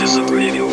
This is a preview.